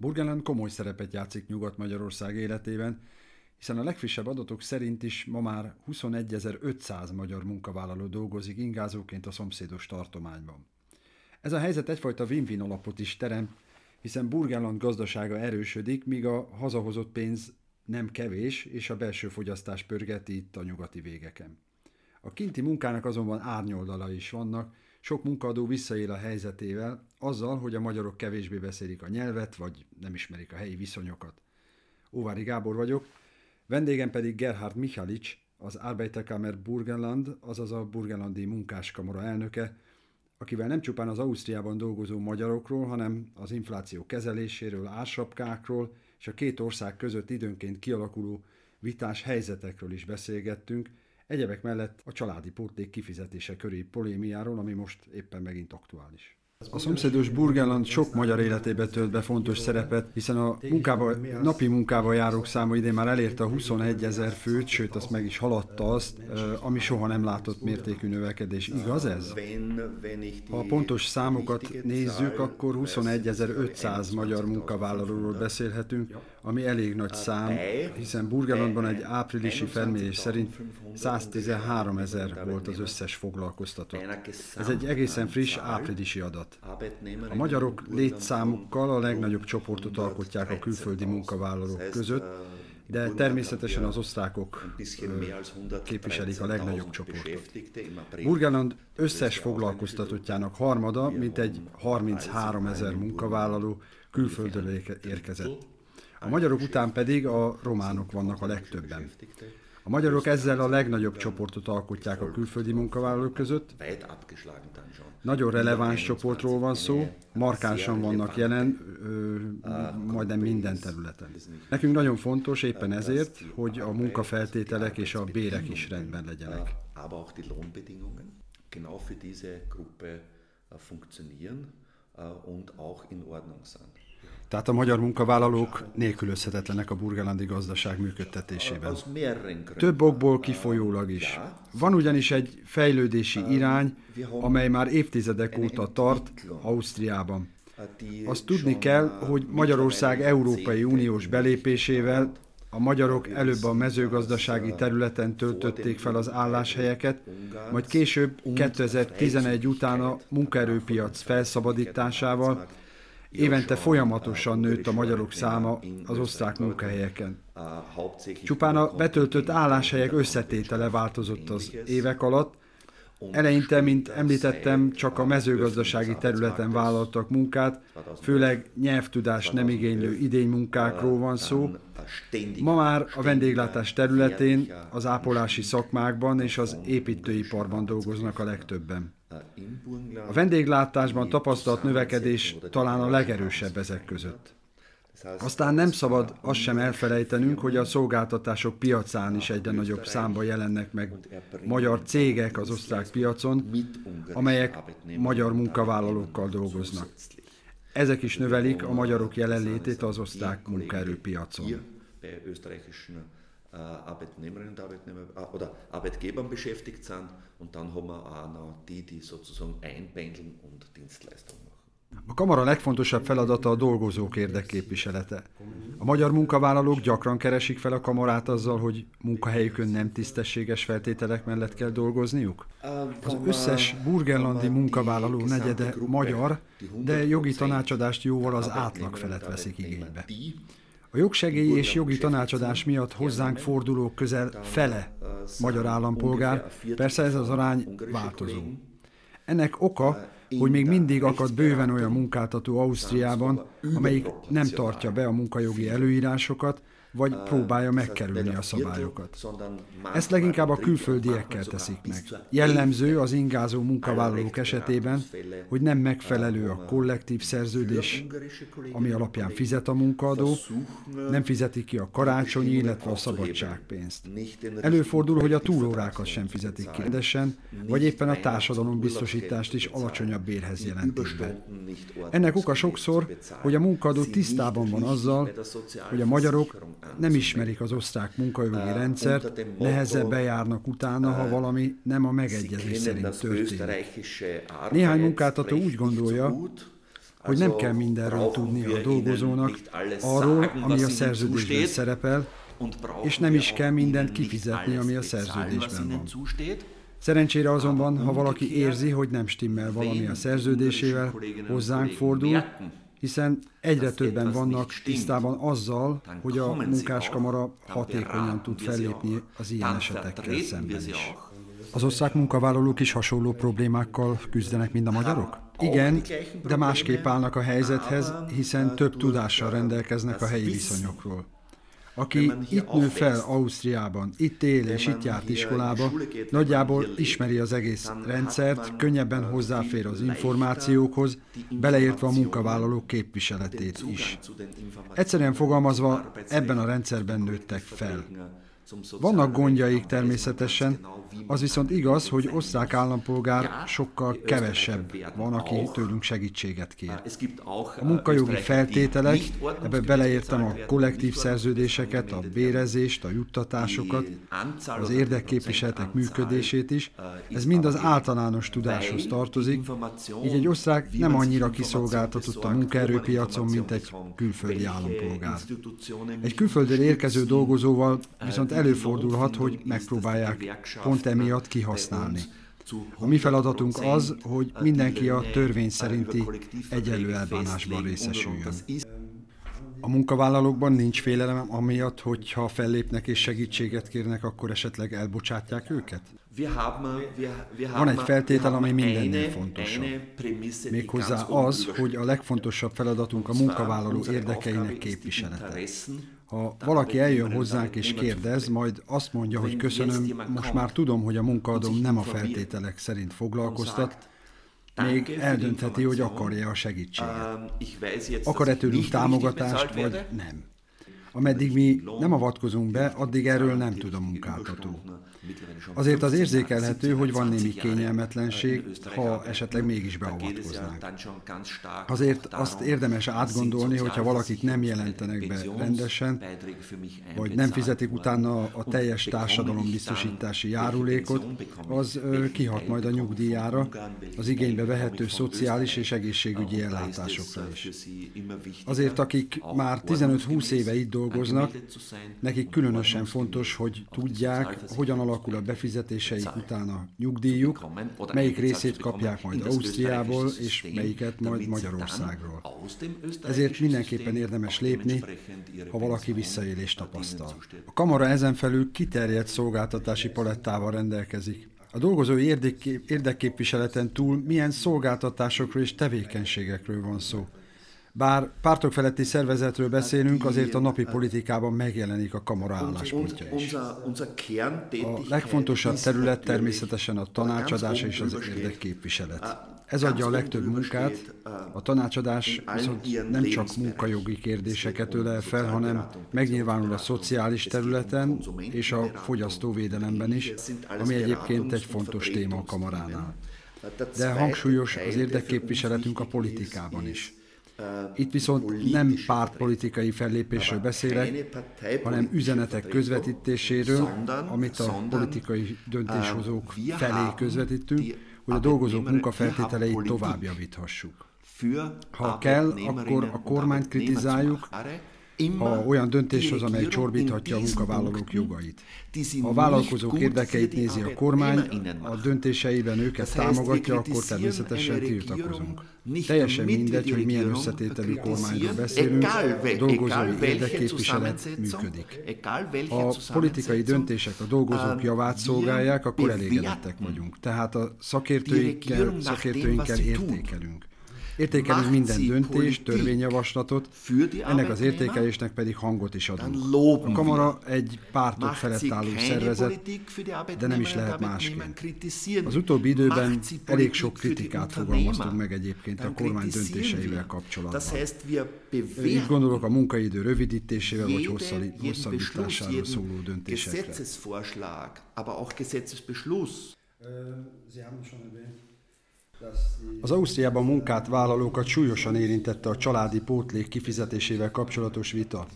Burgenland komoly szerepet játszik Nyugat-Magyarország életében, hiszen a legfrissebb adatok szerint is ma már 21.500 magyar munkavállaló dolgozik ingázóként a szomszédos tartományban. Ez a helyzet egyfajta win-win alapot is terem, hiszen Burgenland gazdasága erősödik, míg a hazahozott pénz nem kevés, és a belső fogyasztás pörgeti itt a nyugati végeken. A kinti munkának azonban árnyoldala is vannak, sok munkaadó visszaél a helyzetével, azzal, hogy a magyarok kevésbé beszélik a nyelvet, vagy nem ismerik a helyi viszonyokat. Óvári Gábor vagyok, vendégem pedig Gerhard Michalic, az Arbeiterkammer Burgenland, azaz a burgenlandi munkáskamara elnöke, akivel nem csupán az Ausztriában dolgozó magyarokról, hanem az infláció kezeléséről, ársapkákról és a két ország között időnként kialakuló vitás helyzetekről is beszélgettünk, egyebek mellett a családi pótlék kifizetése köré polémiáról, ami most éppen megint aktuális. A szomszédos Burgenland sok magyar életébe tölt be fontos szerepet, hiszen a munkába, napi munkába járók száma idén már elérte a 21 ezer főt, sőt azt meg is haladta azt, ami soha nem látott mértékű növekedés. Igaz ez? Ha a pontos számokat nézzük, akkor 21.500 magyar munkavállalóról beszélhetünk, ami elég nagy szám, hiszen Burgenlandban egy áprilisi felmérés szerint 113 ezer volt az összes foglalkoztatott. Ez egy egészen friss áprilisi adat vállalat. A magyarok létszámukkal a legnagyobb csoportot alkotják a külföldi munkavállalók között, de természetesen az osztrákok képviselik a legnagyobb csoportot. Burgenland összes foglalkoztatottjának harmada, mint egy 33 ezer munkavállaló külföldről érkezett. A magyarok után pedig a románok vannak a legtöbben. A magyarok ezzel a legnagyobb csoportot alkotják a külföldi munkavállalók között. Nagyon releváns csoportról van szó, markánsan vannak jelen ö, majdnem minden területen. Nekünk nagyon fontos éppen ezért, hogy a munkafeltételek és a bérek is rendben legyenek. genau für diese Gruppe funktionieren und auch in Ordnung sind. Tehát a magyar munkavállalók nélkülözhetetlenek a burgelandi gazdaság működtetésében. Több okból kifolyólag is. Van ugyanis egy fejlődési irány, amely már évtizedek óta tart Ausztriában. Azt tudni kell, hogy Magyarország Európai Uniós belépésével a magyarok előbb a mezőgazdasági területen töltötték fel az álláshelyeket, majd később 2011 után a munkaerőpiac felszabadításával Évente folyamatosan nőtt a magyarok száma az osztrák munkahelyeken. Csupán a betöltött álláshelyek összetétele változott az évek alatt. Eleinte, mint említettem, csak a mezőgazdasági területen vállaltak munkát, főleg nyelvtudás nem igénylő idénymunkákról van szó. Ma már a vendéglátás területén, az ápolási szakmákban és az építőiparban dolgoznak a legtöbben. A vendéglátásban tapasztalt növekedés talán a legerősebb ezek között. Aztán nem szabad azt sem elfelejtenünk, hogy a szolgáltatások piacán is egyre nagyobb számba jelennek meg magyar cégek az osztrák piacon, amelyek magyar munkavállalókkal dolgoznak. Ezek is növelik a magyarok jelenlétét az osztrák munkaerőpiacon. Äh, Arbeitnehmerinnen und Arbeitnehmer äh, oder Arbeitgebern beschäftigt sind und dann haben wir auch noch die, die sozusagen einpendeln und Dienstleistungen machen. A kamara legfontosabb feladata a dolgozók érdekképviselete. A magyar munkavállalók gyakran keresik fel a kamarát azzal, hogy munkahelyükön nem tisztességes feltételek mellett kell dolgozniuk? Az összes burgenlandi munkavállaló negyede magyar, de jogi tanácsadást jóval az átlag felett veszik igénybe. A jogsegély és jogi tanácsadás miatt hozzánk fordulók közel fele magyar állampolgár, persze ez az arány változó. Ennek oka, hogy még mindig akad bőven olyan munkáltató Ausztriában, amelyik nem tartja be a munkajogi előírásokat, vagy próbálja megkerülni a szabályokat. Ezt leginkább a külföldiekkel teszik meg. Jellemző az ingázó munkavállalók esetében, hogy nem megfelelő a kollektív szerződés, ami alapján fizet a munkaadó, nem fizeti ki a karácsonyi, illetve a szabadságpénzt. Előfordul, hogy a túlórákat sem fizetik ki rendesen, vagy éppen a társadalombiztosítást is alacsonyabb bérhez jelentik be. Ennek oka sokszor, hogy a munkadó tisztában van azzal, hogy a magyarok nem ismerik az osztrák munkajogi rendszert, nehezebb bejárnak utána, ha valami nem a megegyezés szerint történik. Néhány munkáltató úgy gondolja, hogy nem kell mindenről tudni a dolgozónak, arról, ami a szerződésben szerepel, és nem is kell mindent kifizetni, ami a szerződésben van. Szerencsére azonban, ha valaki érzi, hogy nem stimmel valami a szerződésével, hozzánk fordul, hiszen egyre többen vannak tisztában azzal, hogy a munkáskamara hatékonyan tud fellépni az ilyen esetekkel szemben is. Az osztrák munkavállalók is hasonló problémákkal küzdenek, mint a magyarok? Igen, de másképp állnak a helyzethez, hiszen több tudással rendelkeznek a helyi viszonyokról. Aki itt nő fel Ausztriában, itt él és itt járt iskolába, nagyjából ismeri az egész rendszert, könnyebben hozzáfér az információkhoz, beleértve a munkavállalók képviseletét is. Egyszerűen fogalmazva, ebben a rendszerben nőttek fel. Vannak gondjaik természetesen, az viszont igaz, hogy osztrák állampolgár sokkal kevesebb van, aki tőlünk segítséget kér. A munkajogi feltételek, ebbe beleértem a kollektív szerződéseket, a bérezést, a juttatásokat, az érdekképviseletek működését is, ez mind az általános tudáshoz tartozik, így egy osztrák nem annyira kiszolgáltatott a munkaerőpiacon, mint egy külföldi állampolgár. Egy külföldről érkező dolgozóval viszont előfordulhat, hogy megpróbálják pont emiatt kihasználni. A mi feladatunk az, hogy mindenki a törvény szerinti egyenlő elbánásban részesüljön. A munkavállalókban nincs félelem amiatt, hogy ha fellépnek és segítséget kérnek, akkor esetleg elbocsátják őket? Van egy feltétel, ami mindennél fontosabb. Méghozzá az, hogy a legfontosabb feladatunk a munkavállaló érdekeinek képviselete. Ha valaki eljön hozzánk és kérdez, majd azt mondja, hogy köszönöm, most már tudom, hogy a munkaadom nem a feltételek szerint foglalkoztat, még eldöntheti, hogy akarja a segítséget. Akar-e tőlünk támogatást, vagy nem. Ameddig mi nem avatkozunk be, addig erről nem tud a munkáltató. Azért az érzékelhető, hogy van némi kényelmetlenség, ha esetleg mégis beavatkoznánk. Azért azt érdemes átgondolni, hogyha valakit nem jelentenek be rendesen, vagy nem fizetik utána a teljes társadalombiztosítási járulékot, az kihat majd a nyugdíjára, az igénybe vehető szociális és egészségügyi ellátásokra is. Azért, akik már 15-20 éve itt dolgoznak, nekik különösen fontos, hogy tudják, hogyan alakul alakul a befizetéseik után a nyugdíjuk, melyik részét kapják majd Ausztriából, és melyiket majd Magyarországról. Ezért mindenképpen érdemes lépni, ha valaki visszaélést tapasztal. A kamara ezen felül kiterjedt szolgáltatási palettával rendelkezik. A dolgozói érdekképviseleten túl milyen szolgáltatásokról és tevékenységekről van szó. Bár pártok feletti szervezetről beszélünk, azért a napi politikában megjelenik a kamara álláspontja is. A legfontosabb terület természetesen a tanácsadás és az érdekképviselet. Ez adja a legtöbb munkát, a tanácsadás viszont nem csak munkajogi kérdéseket ölel fel, hanem megnyilvánul a szociális területen és a fogyasztóvédelemben is, ami egyébként egy fontos téma a kamaránál. De hangsúlyos az érdekképviseletünk a politikában is. Itt viszont nem pártpolitikai fellépésről beszélek, hanem üzenetek közvetítéséről, amit a politikai döntéshozók felé közvetítünk, hogy a dolgozók munkafeltételeit tovább javíthassuk. Ha kell, akkor a kormányt kritizáljuk, ha olyan döntéshoz, amely csorbíthatja a munkavállalók jogait. Ha a vállalkozók érdekeit nézi a kormány, a döntéseiben őket támogatja, akkor természetesen tiltakozunk. Teljesen mindegy, hogy milyen összetételű kormányról beszélünk, dolgozói érdekképviselet működik. Ha a politikai döntések a dolgozók javát szolgálják, akkor elégedettek vagyunk. Tehát a szakértőinkkel, szakértőinkkel értékelünk. Értékelünk minden döntést, törvényjavaslatot, ennek az értékelésnek pedig hangot is adunk. A kamara egy pártok felett álló szervezet, de nem is lehet másként. Az utóbbi időben elég sok kritikát fogalmaztunk meg egyébként a kormány döntéseivel kapcsolatban. Így gondolok a munkaidő rövidítésével vagy hosszabbításáról szóló döntésekre. Sie haben schon erwähnt, az Ausztriában munkát vállalókat súlyosan érintette a családi pótlék kifizetésével kapcsolatos vita.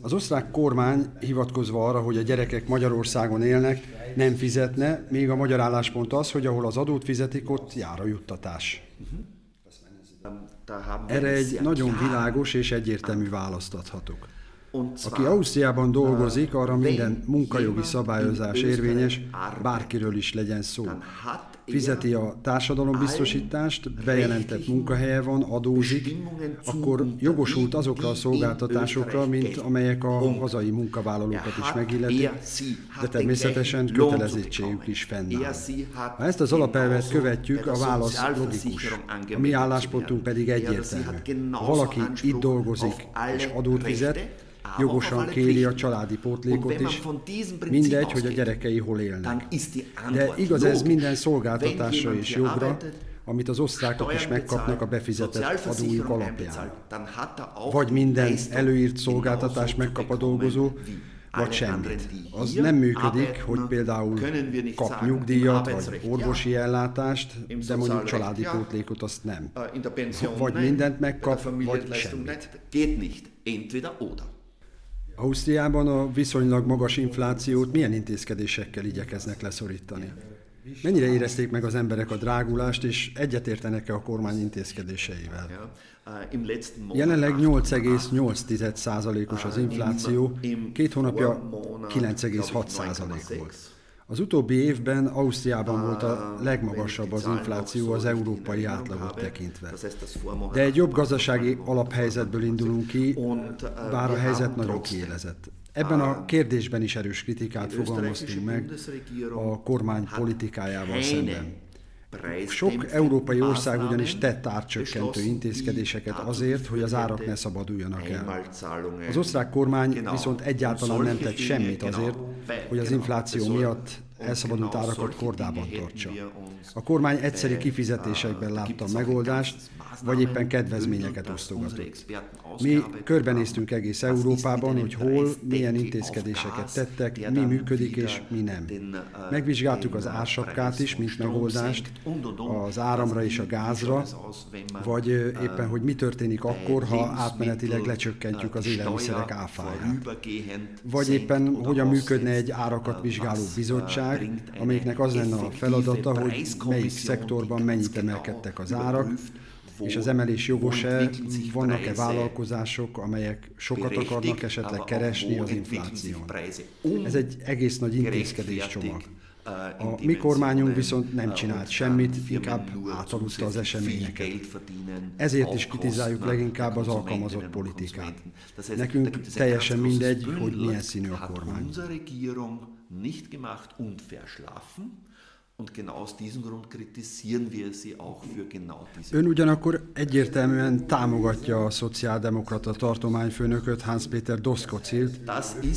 Az osztrák kormány hivatkozva arra, hogy a gyerekek Magyarországon élnek, nem fizetne, még a magyar álláspont az, hogy ahol az adót fizetik, ott jár a juttatás. Erre egy nagyon világos és egyértelmű választ adhatok. Aki Ausztriában dolgozik, arra minden munkajogi szabályozás érvényes, bárkiről is legyen szó fizeti a társadalombiztosítást, bejelentett munkahelye van, adózik, akkor jogosult azokra a szolgáltatásokra, mint amelyek a hazai munkavállalókat is megilletik, de természetesen kötelezettségük is fennáll. Ha ezt az alapelvet követjük, a válasz logikus. A mi álláspontunk pedig egyértelmű. Ha valaki itt dolgozik és adót fizet, jogosan kéri a családi pótlékot is, mindegy, hogy a gyerekei hol élnek. De igaz ez minden szolgáltatásra és jogra, amit az osztrákok is megkapnak a befizetett adójuk alapján. Vagy minden előírt szolgáltatást megkap a dolgozó, vagy semmit. Az nem működik, hogy például kap nyugdíjat, vagy orvosi ellátást, de mondjuk családi pótlékot azt nem. Vagy mindent megkap, vagy semmit. Ausztriában a viszonylag magas inflációt milyen intézkedésekkel igyekeznek leszorítani? Mennyire érezték meg az emberek a drágulást, és egyetértenek-e a kormány intézkedéseivel? Jelenleg 8,8%-os az infláció, két hónapja 9,6% volt. Az utóbbi évben Ausztriában volt a legmagasabb az infláció az európai átlagot tekintve. De egy jobb gazdasági alaphelyzetből indulunk ki, bár a helyzet nagyon kiélezett. Ebben a kérdésben is erős kritikát fogalmaztunk meg a kormány politikájával szemben. Sok európai ország ugyanis tett árcsökkentő intézkedéseket azért, hogy az árak ne szabaduljanak el. Az osztrák kormány viszont egyáltalán nem tett semmit azért, hogy az infláció miatt elszabadult árakat kordában tartsa. A kormány egyszeri kifizetésekben látta a megoldást, vagy éppen kedvezményeket osztogatott. Mi körbenéztünk egész Európában, hogy hol, milyen intézkedéseket tettek, mi működik és mi nem. Megvizsgáltuk az ársapkát is, mint megoldást, az áramra és a gázra, vagy éppen, hogy mi történik akkor, ha átmenetileg lecsökkentjük az élelmiszerek áfáját. Vagy éppen, hogyan működne egy árakat vizsgáló bizottság, amelyiknek az lenne a feladata, hogy melyik szektorban mennyit emelkedtek az árak, és az emelés jogos-e, vannak-e vállalkozások, amelyek sokat akarnak esetleg keresni az infláción. Ez egy egész nagy intézkedéscsomag. A mi kormányunk viszont nem csinált semmit, inkább átaludta az eseményeket. Ezért is kritizáljuk leginkább az alkalmazott politikát. Nekünk teljesen mindegy, hogy milyen színű a kormány. Und genau aus diesem Grund kritisieren wir sie auch für genau diese. Ön ugyanakkor egyértelműen támogatja a szociáldemokrata tartományfőnököt, Hans-Peter Doszkocilt.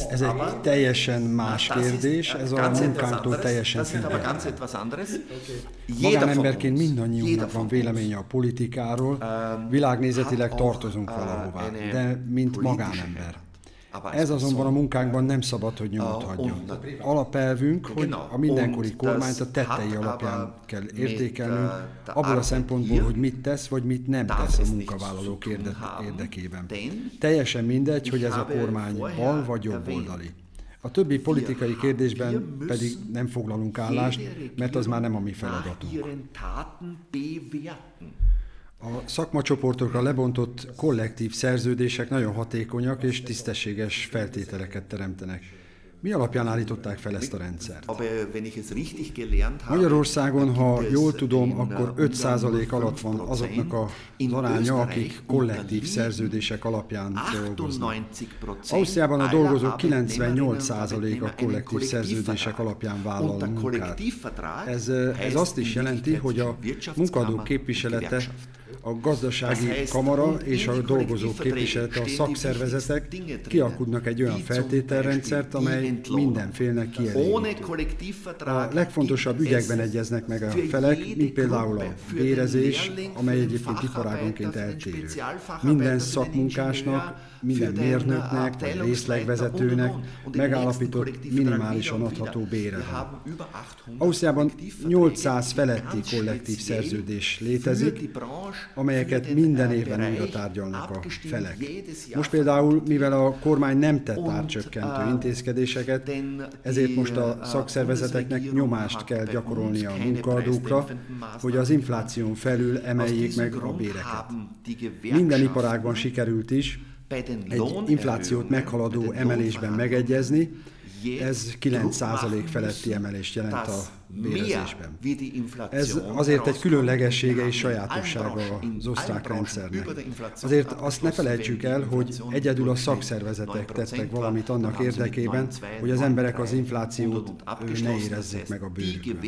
Ez egy teljesen más kérdés, ez a munkánktól teljesen független. Magánemberként mindannyiunknak van véleménye a politikáról, ähm, világnézetileg tartozunk valahová, de mint magánember. Ez azonban a munkánkban nem szabad, hogy nyomot hagyjon. Alapelvünk, hogy a mindenkori kormányt a tettei alapján kell értékelnünk, abból a szempontból, hogy mit tesz, vagy mit nem tesz a munkavállalók érdekében. Teljesen mindegy, hogy ez a kormány bal vagy jobb oldali. A többi politikai kérdésben pedig nem foglalunk állást, mert az már nem a mi feladatunk. A szakmacsoportokra lebontott kollektív szerződések nagyon hatékonyak és tisztességes feltételeket teremtenek. Mi alapján állították fel ezt a rendszert? Magyarországon, ha jól tudom, akkor 5% alatt van azoknak a aránya, akik kollektív szerződések alapján dolgoznak. Ausztriában a dolgozók 98% a kollektív szerződések alapján vállal munkát. Ez, ez azt is jelenti, hogy a munkadók képviselete a gazdasági kamara és a dolgozók képviselete, a szakszervezetek kialkudnak egy olyan feltételrendszert, amely mindenfélnek kielégítő. A legfontosabb ügyekben egyeznek meg a felek, mint például a bérezés, amely egyébként iparágonként eltérő. Minden szakmunkásnak minden mérnöknek vagy részlegvezetőnek megállapított minimálisan adható bére van. Ausztriában 800 feletti kollektív szerződés létezik, amelyeket minden évben újra tárgyalnak a felek. Most például, mivel a kormány nem tett árcsökkentő intézkedéseket, ezért most a szakszervezeteknek nyomást kell gyakorolni a munkaadókra, hogy az infláción felül emeljék meg a béreket. Minden iparágban sikerült is egy inflációt meghaladó emelésben megegyezni, ez 9% feletti emelést jelent a bérezésben. Ez azért egy különlegessége és sajátossága az osztrák rendszernek. Azért azt ne felejtsük el, hogy egyedül a szakszervezetek tettek valamit annak érdekében, hogy az emberek az inflációt ne érezzék meg a bőrükön.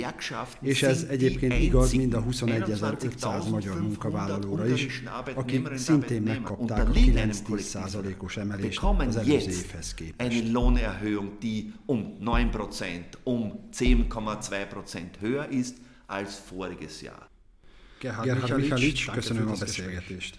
És ez egyébként igaz mind a 21.500 magyar munkavállalóra is, akik szintén megkapták a 9-10%-os emelést az előző évhez képest. um 9%, um 10,2 Prozent höher ist als voriges Jahr. Gerhard, Gerhard Michalic, köszönöm a beszélgetést.